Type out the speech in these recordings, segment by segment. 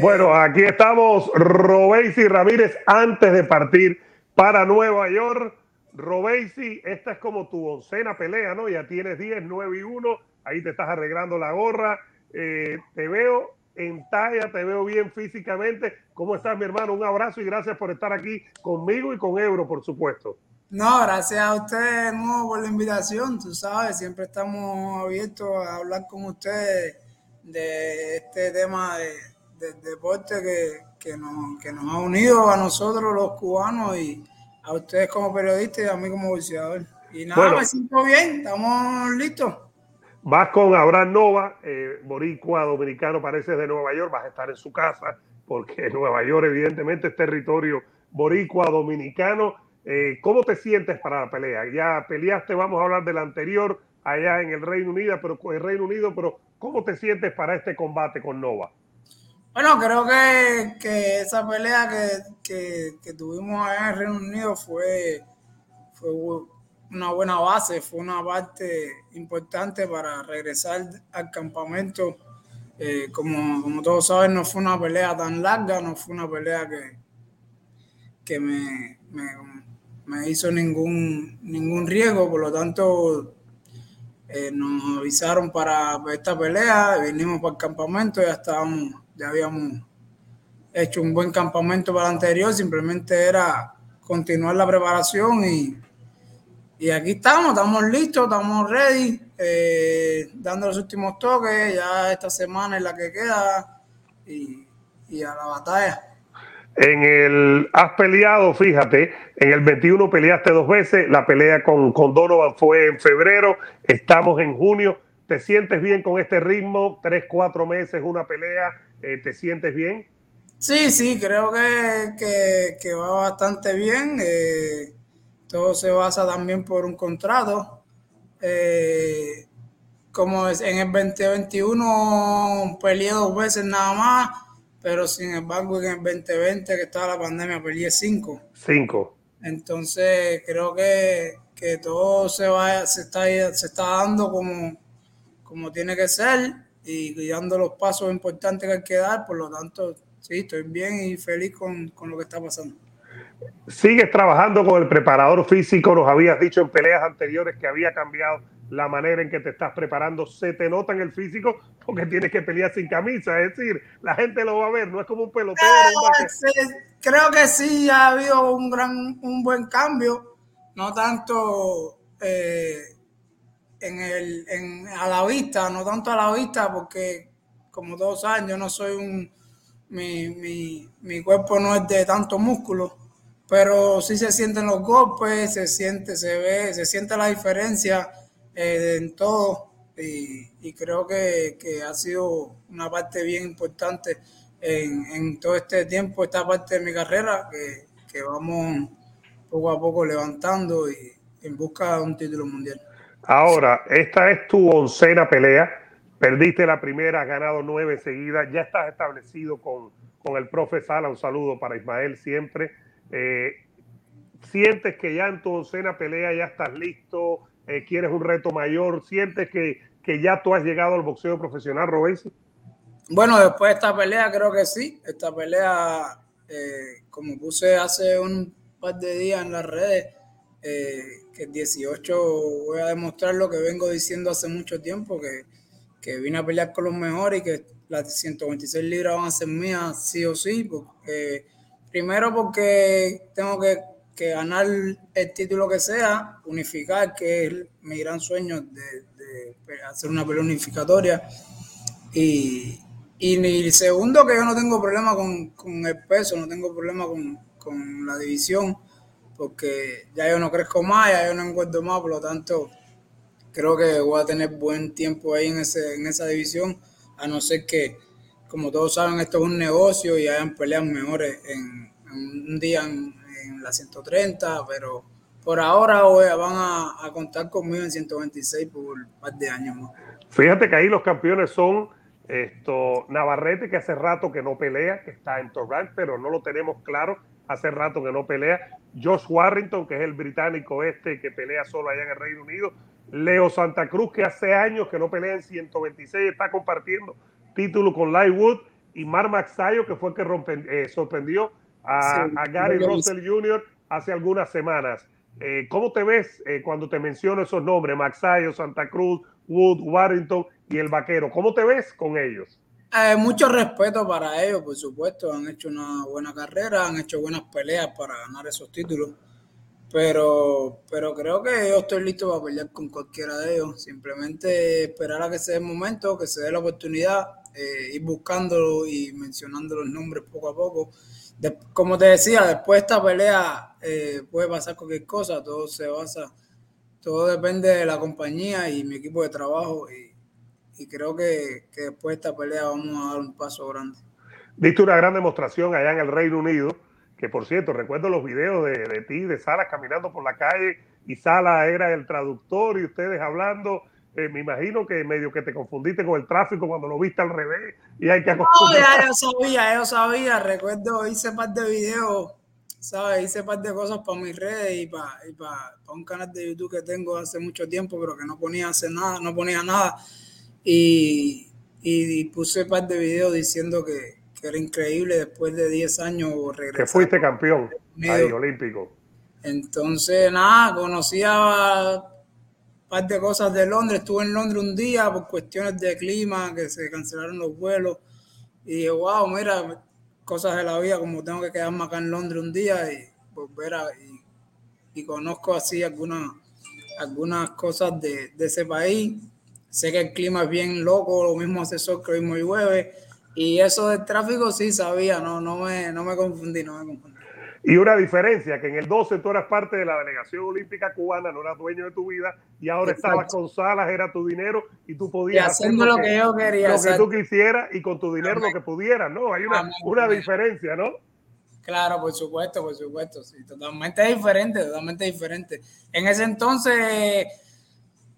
Bueno, aquí estamos, Robesi Ramírez, antes de partir para Nueva York. Robesi, esta es como tu oncena pelea, ¿no? Ya tienes 10, 9 y 1, ahí te estás arreglando la gorra. Eh, te veo en talla, te veo bien físicamente. ¿Cómo estás, mi hermano? Un abrazo y gracias por estar aquí conmigo y con Ebro, por supuesto. No, gracias a ustedes nuevo por la invitación. Tú sabes, siempre estamos abiertos a hablar con ustedes de este tema de, deporte que, nos, ha unido a nosotros los cubanos y a ustedes como periodistas y a mí como boxeador. Y nada, me siento bien, estamos listos. Vas con Abraham Nova, eh, boricua dominicano, parece de Nueva York, vas a estar en su casa, porque Nueva York evidentemente es territorio boricua dominicano. Eh, ¿Cómo te sientes para la pelea? Ya peleaste, vamos a hablar del anterior allá en el Reino Unido, pero el Reino Unido, pero ¿cómo te sientes para este combate con Nova? Bueno, creo que, esa pelea que, tuvimos allá en el Reino Unido fue, fue una buena base, fue una parte importante para regresar al campamento. Eh, como, como todos saben, no fue una pelea tan larga, no fue una pelea que, que me, me, hizo ningún, ningún riesgo, por lo tanto eh, nos avisaron para esta pelea, vinimos para el campamento, ya estábamos, ya habíamos hecho un buen campamento para el anterior, simplemente era continuar la preparación y y aquí estamos, estamos listos, estamos ready, eh, dando los últimos toques, ya esta semana es la que queda y, a la batalla. En el, has peleado, fíjate, en el 21 peleaste dos veces, la pelea con, con Donovan fue en febrero, estamos en junio, ¿te sientes bien con este ritmo? Tres, cuatro meses, una pelea, eh, ¿te sientes bien? Sí, sí, creo que, que, va bastante bien. Eh, todo se basa también por un contrato. Eh, como en el 2021 peleé dos veces nada más, pero sin embargo en el 2020 que estaba la pandemia peleé cinco. Cinco. Entonces creo que, todo se va, se está, se está dando como, como tiene que ser y, dando los pasos importantes que hay que dar. Por lo tanto, sí, estoy bien y feliz con, con lo que está pasando. Sigues trabajando con el preparador físico, nos habías dicho en peleas anteriores que había cambiado la manera en que te estás preparando. Se te nota en el físico porque tienes que pelear sin camisa, es decir, la gente lo va a ver, no es como un pelotero. creo que sí ha habido un gran, un buen cambio, no tanto eh, en el, en, a la vista, no tanto a la vista, porque como todos saben, yo no soy un, mi, mi, mi cuerpo no es de tanto músculo pero sí se sienten los golpes, se siente, se ve, se siente la diferencia eh, en todo y, creo que, ha sido una parte bien importante en, todo este tiempo, esta parte de mi carrera que, vamos poco a poco levantando y en busca de un título mundial. Ahora, esta es tu oncena pelea, perdiste la primera, has ganado nueve seguidas, ya estás establecido con, con el profe Sala, un saludo para Ismael siempre eh, ¿Sientes que ya en tu oncena pelea ya estás listo? Eh, ¿Quieres un reto mayor? ¿Sientes que, que, ya tú has llegado al boxeo profesional, Robesi? Bueno, después de esta pelea creo que sí. Esta pelea, eh, como puse hace un par de días en las redes, que el 18 voy a demostrar lo que vengo diciendo hace mucho tiempo, que, que vine a pelear con los mejores y que las 126 libras van a ser mías sí o sí, porque Primero porque tengo que, ganar el título que sea, unificar, que es mi gran sueño de, hacer una pelea unificatoria. Y, y, segundo, que yo no tengo problema con, el peso, no tengo problema con, la división, porque ya yo no crezco más, ya yo no encuentro más, por lo tanto, creo que voy a tener buen tiempo ahí en, ese, en esa división, a no ser que como todos saben, esto es un negocio y hayan peleas mejores en, un día en, la 130, pero por ahora van a, contar conmigo en 126 por un par de años más. Fíjate que ahí los campeones son esto Navarrete, que hace rato que no pelea, que está en Torrent, pero no lo tenemos claro, hace rato que no pelea. Josh Warrington, que es el británico este que pelea solo allá en el Reino Unido. Leo Santa Cruz, que hace años que no pelea en 126, está compartiendo título con Lightwood y Mar Maxayo, que fue el que eh, sorprendió a, Gary Russell Jr. hace algunas semanas. Eh, ¿Cómo te ves eh, cuando te menciono esos nombres? Maxayo, Santa Cruz, Wood, Warrington y el Vaquero. ¿Cómo te ves con ellos? Mucho respeto para ellos, por supuesto. Han hecho una buena carrera, han hecho buenas peleas para ganar esos títulos. Pero, pero creo que yo estoy listo para pelear con cualquiera de ellos. Simplemente esperar a que se dé el momento, que se dé la oportunidad, eh, ir buscándolo y mencionando los nombres poco a poco. como te decía, después de esta pelea eh, puede pasar cualquier cosa, todo se basa, todo depende de la compañía y mi equipo de trabajo. Y, creo que, que después de esta pelea vamos a dar un paso grande. Diste una gran demostración allá en el Reino Unido que por cierto, recuerdo los videos de, de ti, de Salas caminando por la calle y Sala era el traductor y ustedes hablando. Eh, me imagino que medio que te confundiste con el tráfico cuando lo viste al revés y hay que No, ya yo sabía, yo sabía. Recuerdo, hice un par de videos, ¿sabes? Hice un par de cosas para mis redes y para, para, un canal de YouTube que tengo hace mucho tiempo, pero que no ponía hace nada, no ponía nada. Y, y puse un par de videos diciendo que, era increíble después de 10 años regresar. Que fuiste campeón ahí, olímpico. Entonces, nada, conocía un par de cosas de Londres. Estuve en Londres un día por cuestiones de clima, que se cancelaron los vuelos. Y dije, wow, mira, cosas de la vida, como tengo que quedarme acá en Londres un día y volver a. Y, conozco así algunas, algunas cosas de, de, ese país. Sé que el clima es bien loco, lo mismo hace sol que lo mismo llueve y eso del tráfico sí sabía, no, no, me, no me confundí, no me confundí. Y una diferencia, que en el 12 tú eras parte de la delegación olímpica cubana, no eras dueño de tu vida, y ahora estabas con Salas, era tu dinero, y tú podías hacer lo, que, yo quería. Lo que tú quisieras y con tu dinero lo que pudieras, ¿no? Hay una, una diferencia, ¿no? Claro, por supuesto, por supuesto, sí, totalmente diferente, totalmente diferente. En ese entonces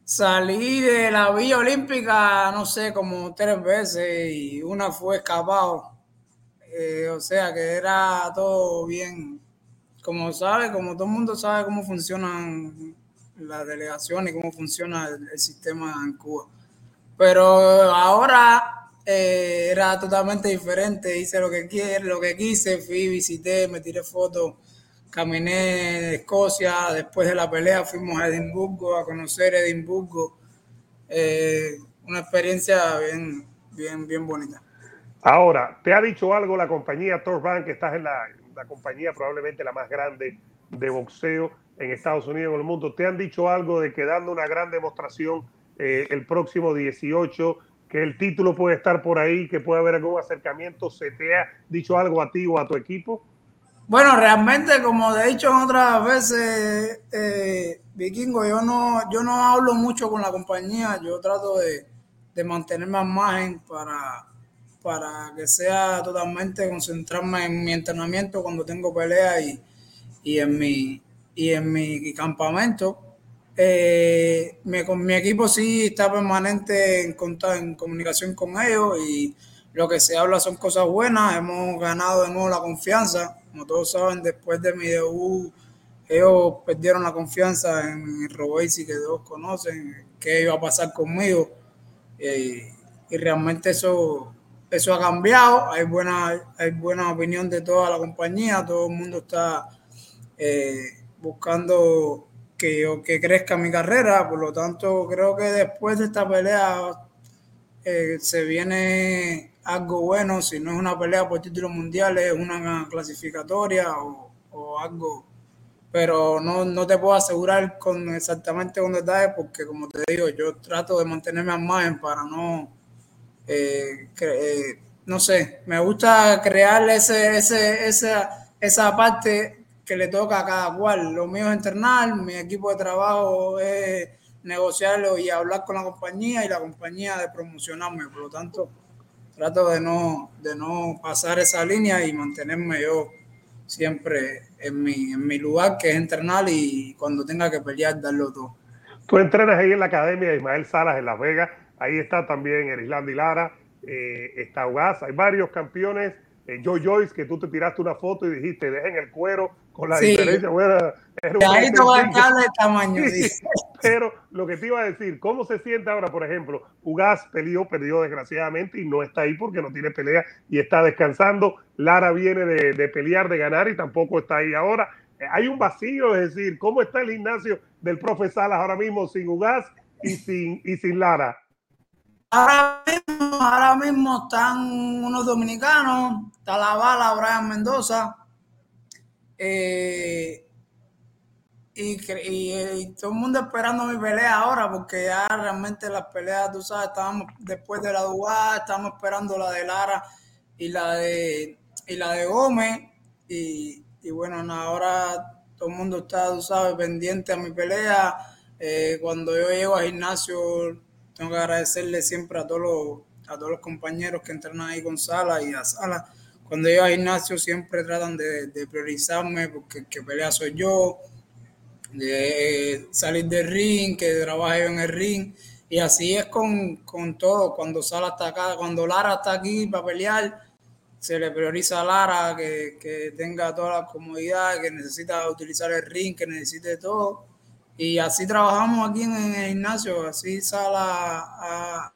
Salí de la Villa Olímpica, no sé, como tres veces y una fue escapado. Eh, o sea que era todo bien. Como sabe, como todo el mundo sabe cómo funcionan las delegaciones y cómo funciona el, sistema en Cuba. Pero ahora eh, era totalmente diferente. Hice lo que quiero, lo que quise, fui, visité, me tiré fotos caminé de Escocia, después de la pelea fuimos a Edimburgo a conocer Edimburgo. Eh, una experiencia bien, bien, bien bonita. Ahora, ¿te ha dicho algo la compañía Torban, que estás en la, compañía probablemente la más grande de boxeo en Estados Unidos y en el mundo? ¿Te han dicho algo de que dando una gran demostración eh, el próximo 18, que el título puede estar por ahí, que puede haber algún acercamiento? ¿Se te ha dicho algo a ti o a tu equipo? Bueno, realmente, como he dicho otras veces, eh, Vikingo, yo no, yo no hablo mucho con la compañía, yo trato de, de mantenerme al margen para, para que sea totalmente concentrarme en mi entrenamiento cuando tengo pelea y, y en mi y en mi campamento. Eh, mi, mi equipo sí está permanente en, en comunicación con ellos y lo que se habla son cosas buenas. Hemos ganado de nuevo la confianza como todos saben, después de mi debut, ellos perdieron la confianza en Robesi, que todos conocen, qué iba a pasar conmigo. Eh, y realmente eso, eso ha cambiado. Hay buena, hay buena opinión de toda la compañía. Todo el mundo está eh, buscando que, yo, que crezca mi carrera. Por lo tanto, creo que después de esta pelea eh, se viene algo bueno, si no es una pelea por títulos mundiales, es una clasificatoria o, algo. Pero no, no, te puedo asegurar con exactamente con detalles porque, como te digo, yo trato de mantenerme al margen para no, eh, eh, no sé, me gusta crear ese, ese, esa, esa parte que le toca a cada cual. Lo mío es entrenar, mi equipo de trabajo es negociarlo y hablar con la compañía y la compañía de promocionarme. Por lo tanto, trato de no, de no pasar esa línea y mantenerme yo siempre en mi, en mi lugar, que es entrenar y cuando tenga que pelear, darlo todo. Tú entrenas ahí en la academia de Ismael Salas en Las Vegas, ahí está también Erislandy Lara, eh, está Ugas, hay varios campeones eh, Joe Joyce, que tú te tiraste una foto y dijiste, dejen el cuero con la diferencia. Bueno, ahí no va a tamaño. pero lo que te iba a decir, ¿cómo se siente ahora, por ejemplo? Ugas peleó, perdió desgraciadamente y no está ahí porque no tiene pelea y está descansando. Lara viene de, de pelear, de ganar y tampoco está ahí ahora. Eh, hay un vacío, es decir, ¿cómo está el gimnasio del profe Salas ahora mismo sin Ugas y sin, y sin Lara? Ahora mismo, ahora mismo están unos dominicanos, está la bala, Brian Mendoza, eh, y, todo el mundo esperando mi pelea ahora, porque ya realmente las peleas, tú sabes, estábamos después de la Dubá, estamos esperando la de Lara y la de, y la de Gómez, y, bueno, ahora todo el mundo está, tú sabes, pendiente a mi pelea. Eh, cuando yo llego al gimnasio, tengo que agradecerle siempre a todos los, a todos los compañeros que entrenan ahí con Sala y a Sala. Cuando yo al gimnasio siempre tratan de, priorizarme porque el que pelea soy yo, de salir del ring, que trabaje en el ring. Y así es con, con todo. Cuando Sala está acá, cuando Lara está aquí para pelear, se le prioriza a Lara que, que tenga toda la comodidad, que necesita utilizar el ring, que necesite todo y así trabajamos aquí en el gimnasio, así sale a,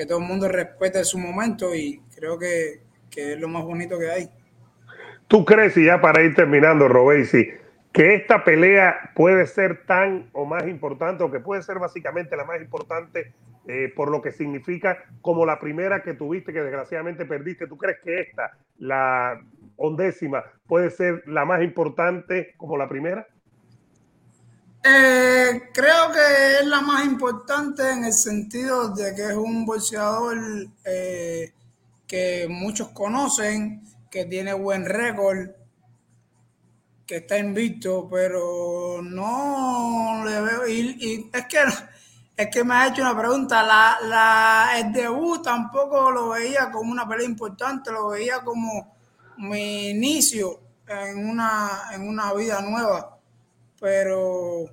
que todo el mundo respete su momento y creo que, es lo más bonito que hay. ¿Tú crees, y ya para ir terminando, Robesi, que esta pelea puede ser tan o más importante, o que puede ser básicamente la más importante eh, por lo que significa como la primera que tuviste, que desgraciadamente perdiste? ¿Tú crees que esta, la undécima, puede ser la más importante como la primera? Eh, creo que es la más importante en el sentido de que es un boxeador eh, que muchos conocen, que tiene buen récord, que está invicto, pero no le veo. Y, es que es que me ha hecho una pregunta. La, la, el debut tampoco lo veía como una pelea importante, lo veía como mi inicio en una, en una vida nueva pero,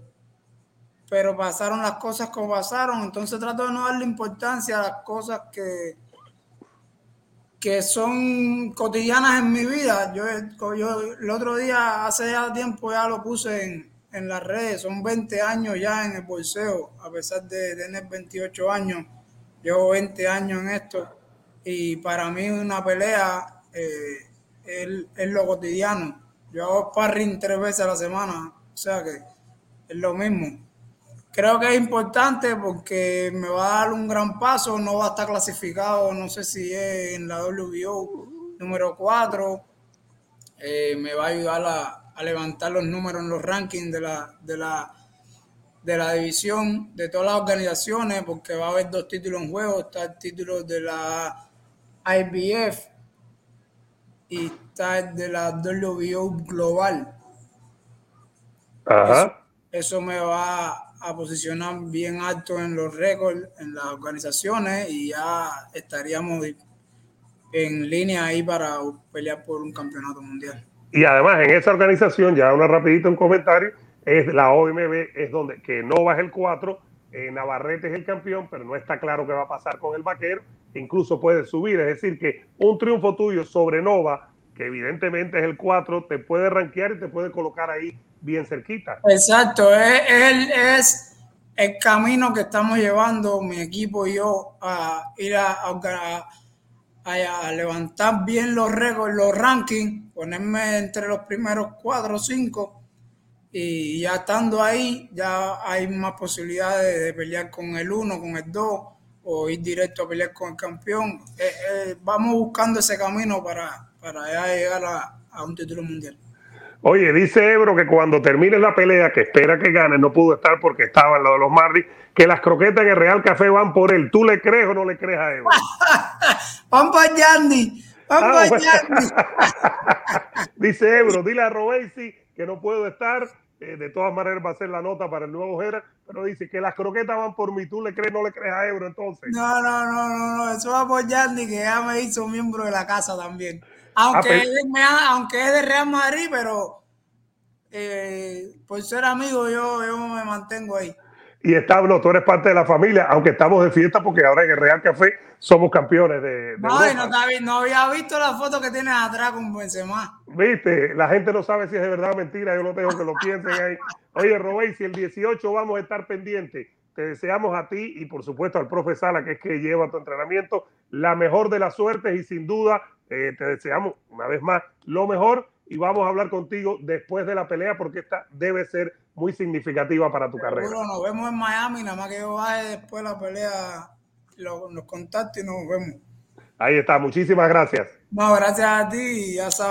pero pasaron las cosas como pasaron, entonces trato de no darle importancia a las cosas que, que son cotidianas en mi vida. Yo, yo el otro día, hace ya tiempo, ya lo puse en, en las redes, son 20 años ya en el bolseo, a pesar de tener 28 años, llevo 20 años en esto. Y para mí una pelea eh, es, es, lo cotidiano. Yo hago sparring tres veces a la semana, o sea que es lo mismo. Creo que es importante porque me va a dar un gran paso, no va a estar clasificado, no sé si es en la WBO número 4, eh, me va a ayudar a, levantar los números en los rankings de de la división, de todas las organizaciones, porque va a haber dos títulos en juego, está el título de la IBF y está el de la WBO global. Eso, me va a posicionar bien alto en los récords, en las organizaciones y ya estaríamos en línea ahí para pelear por un campeonato mundial. Y además en esa organización, ya una rapidito un comentario, es la OMB, es donde que no es el 4, eh, Navarrete es el campeón, pero no está claro qué va a pasar con el vaquero, incluso puede subir, es decir, que un triunfo tuyo sobre Nova, que evidentemente es el 4, te puede rankear y te puede colocar ahí bien cerquita. Exacto, es, es el camino que estamos llevando mi equipo y yo a ir a, a, levantar bien los récords, los rankings, ponerme entre los primeros cuatro o cinco y ya estando ahí ya hay más posibilidades de, pelear con el uno, con el dos o ir directo a pelear con el campeón. Eh, eh, vamos buscando ese camino para, para llegar a un título mundial. Oye, dice Ebro que cuando termine la pelea, que espera que gane, no pudo estar porque estaba en lo de los Marlins, que las croquetas en el Real Café van por él. ¿Tú le crees o no le crees a Ebro? van para Yandy. Van ah, Yandy. dice Ebro, dile a Robesi que no puedo estar. Eh, de todas maneras va a ser la nota para el nuevo Jera, pero dice que las croquetas van por mí. ¿Tú le crees o no le crees a Ebro entonces? No, no, no, no, no. Eso va por Yandy, que ya me hizo miembro de la casa también. Aunque, ah, es, aunque es de Real Madrid, pero eh, por ser amigo yo, yo me mantengo ahí. y está, no, tú eres parte de la familia, aunque estamos de fiesta porque ahora en el Real Café somos campeones de, de no, no, no, había visto la foto que tienes atrás con Benzema. Viste, la gente no sabe si es de verdad o mentira, yo no tengo que lo piensen ahí. Oye, Robey, si el 18 vamos a estar pendientes, te deseamos a ti y por supuesto al profe Sala, que es que lleva tu entrenamiento, la mejor de las suertes y sin duda eh, te deseamos una vez más lo mejor y vamos a hablar contigo después de la pelea porque esta debe ser muy significativa para tu carrera. Nos vemos en Miami, nada más que yo vaya después de la pelea, lo, nos contacto y nos vemos. Ahí está, muchísimas gracias. No, gracias a ti, ya sabes.